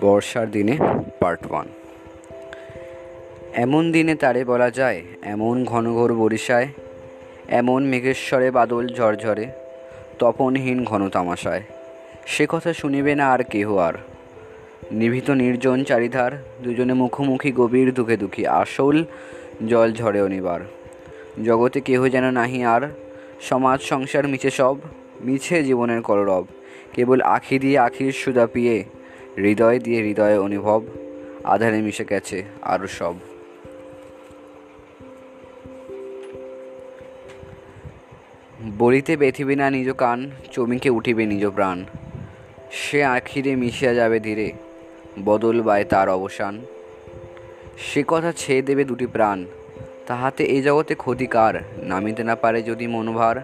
বর্ষার দিনে part one এমন দিনে তারে বলা যায়, এমন ঘনঘোর বরিশায়, এমন মেঘেশ্বরে বাদল ঝরঝরে, তপনহীন ঘন তামাশায়। সে কথা শুনিবে না আর কেহ আর। নিভৃত নির্জন চারিধার, দুজনে মুখোমুখি গভীর দুঃখে দুঃখী। আসল জল ঝরে অনিবার। জগতে কেহ যেন নাহি আর। সমাজ, সংসার মিছে সব, মিছে জীবনের কলরব। কেবল আখি দিয়ে আখির সুদা পিয়ে হৃদয় দিয়ে হৃদয়ে অনুভব, আধারে মিশে গেছে আরও সব। বলিতে বেথিবে না নিজ কান, চমিকে উঠিবে নিজ প্রাণ। সে আখিরে মিশিয়া যাবে ধীরে, বদল বায় তার অবসান। সে কথা ছেয়ে দেবে দুটি প্রাণ, তাহাতে এই জগতে ক্ষতিকার নামিতে না পারে যদি মনোভার।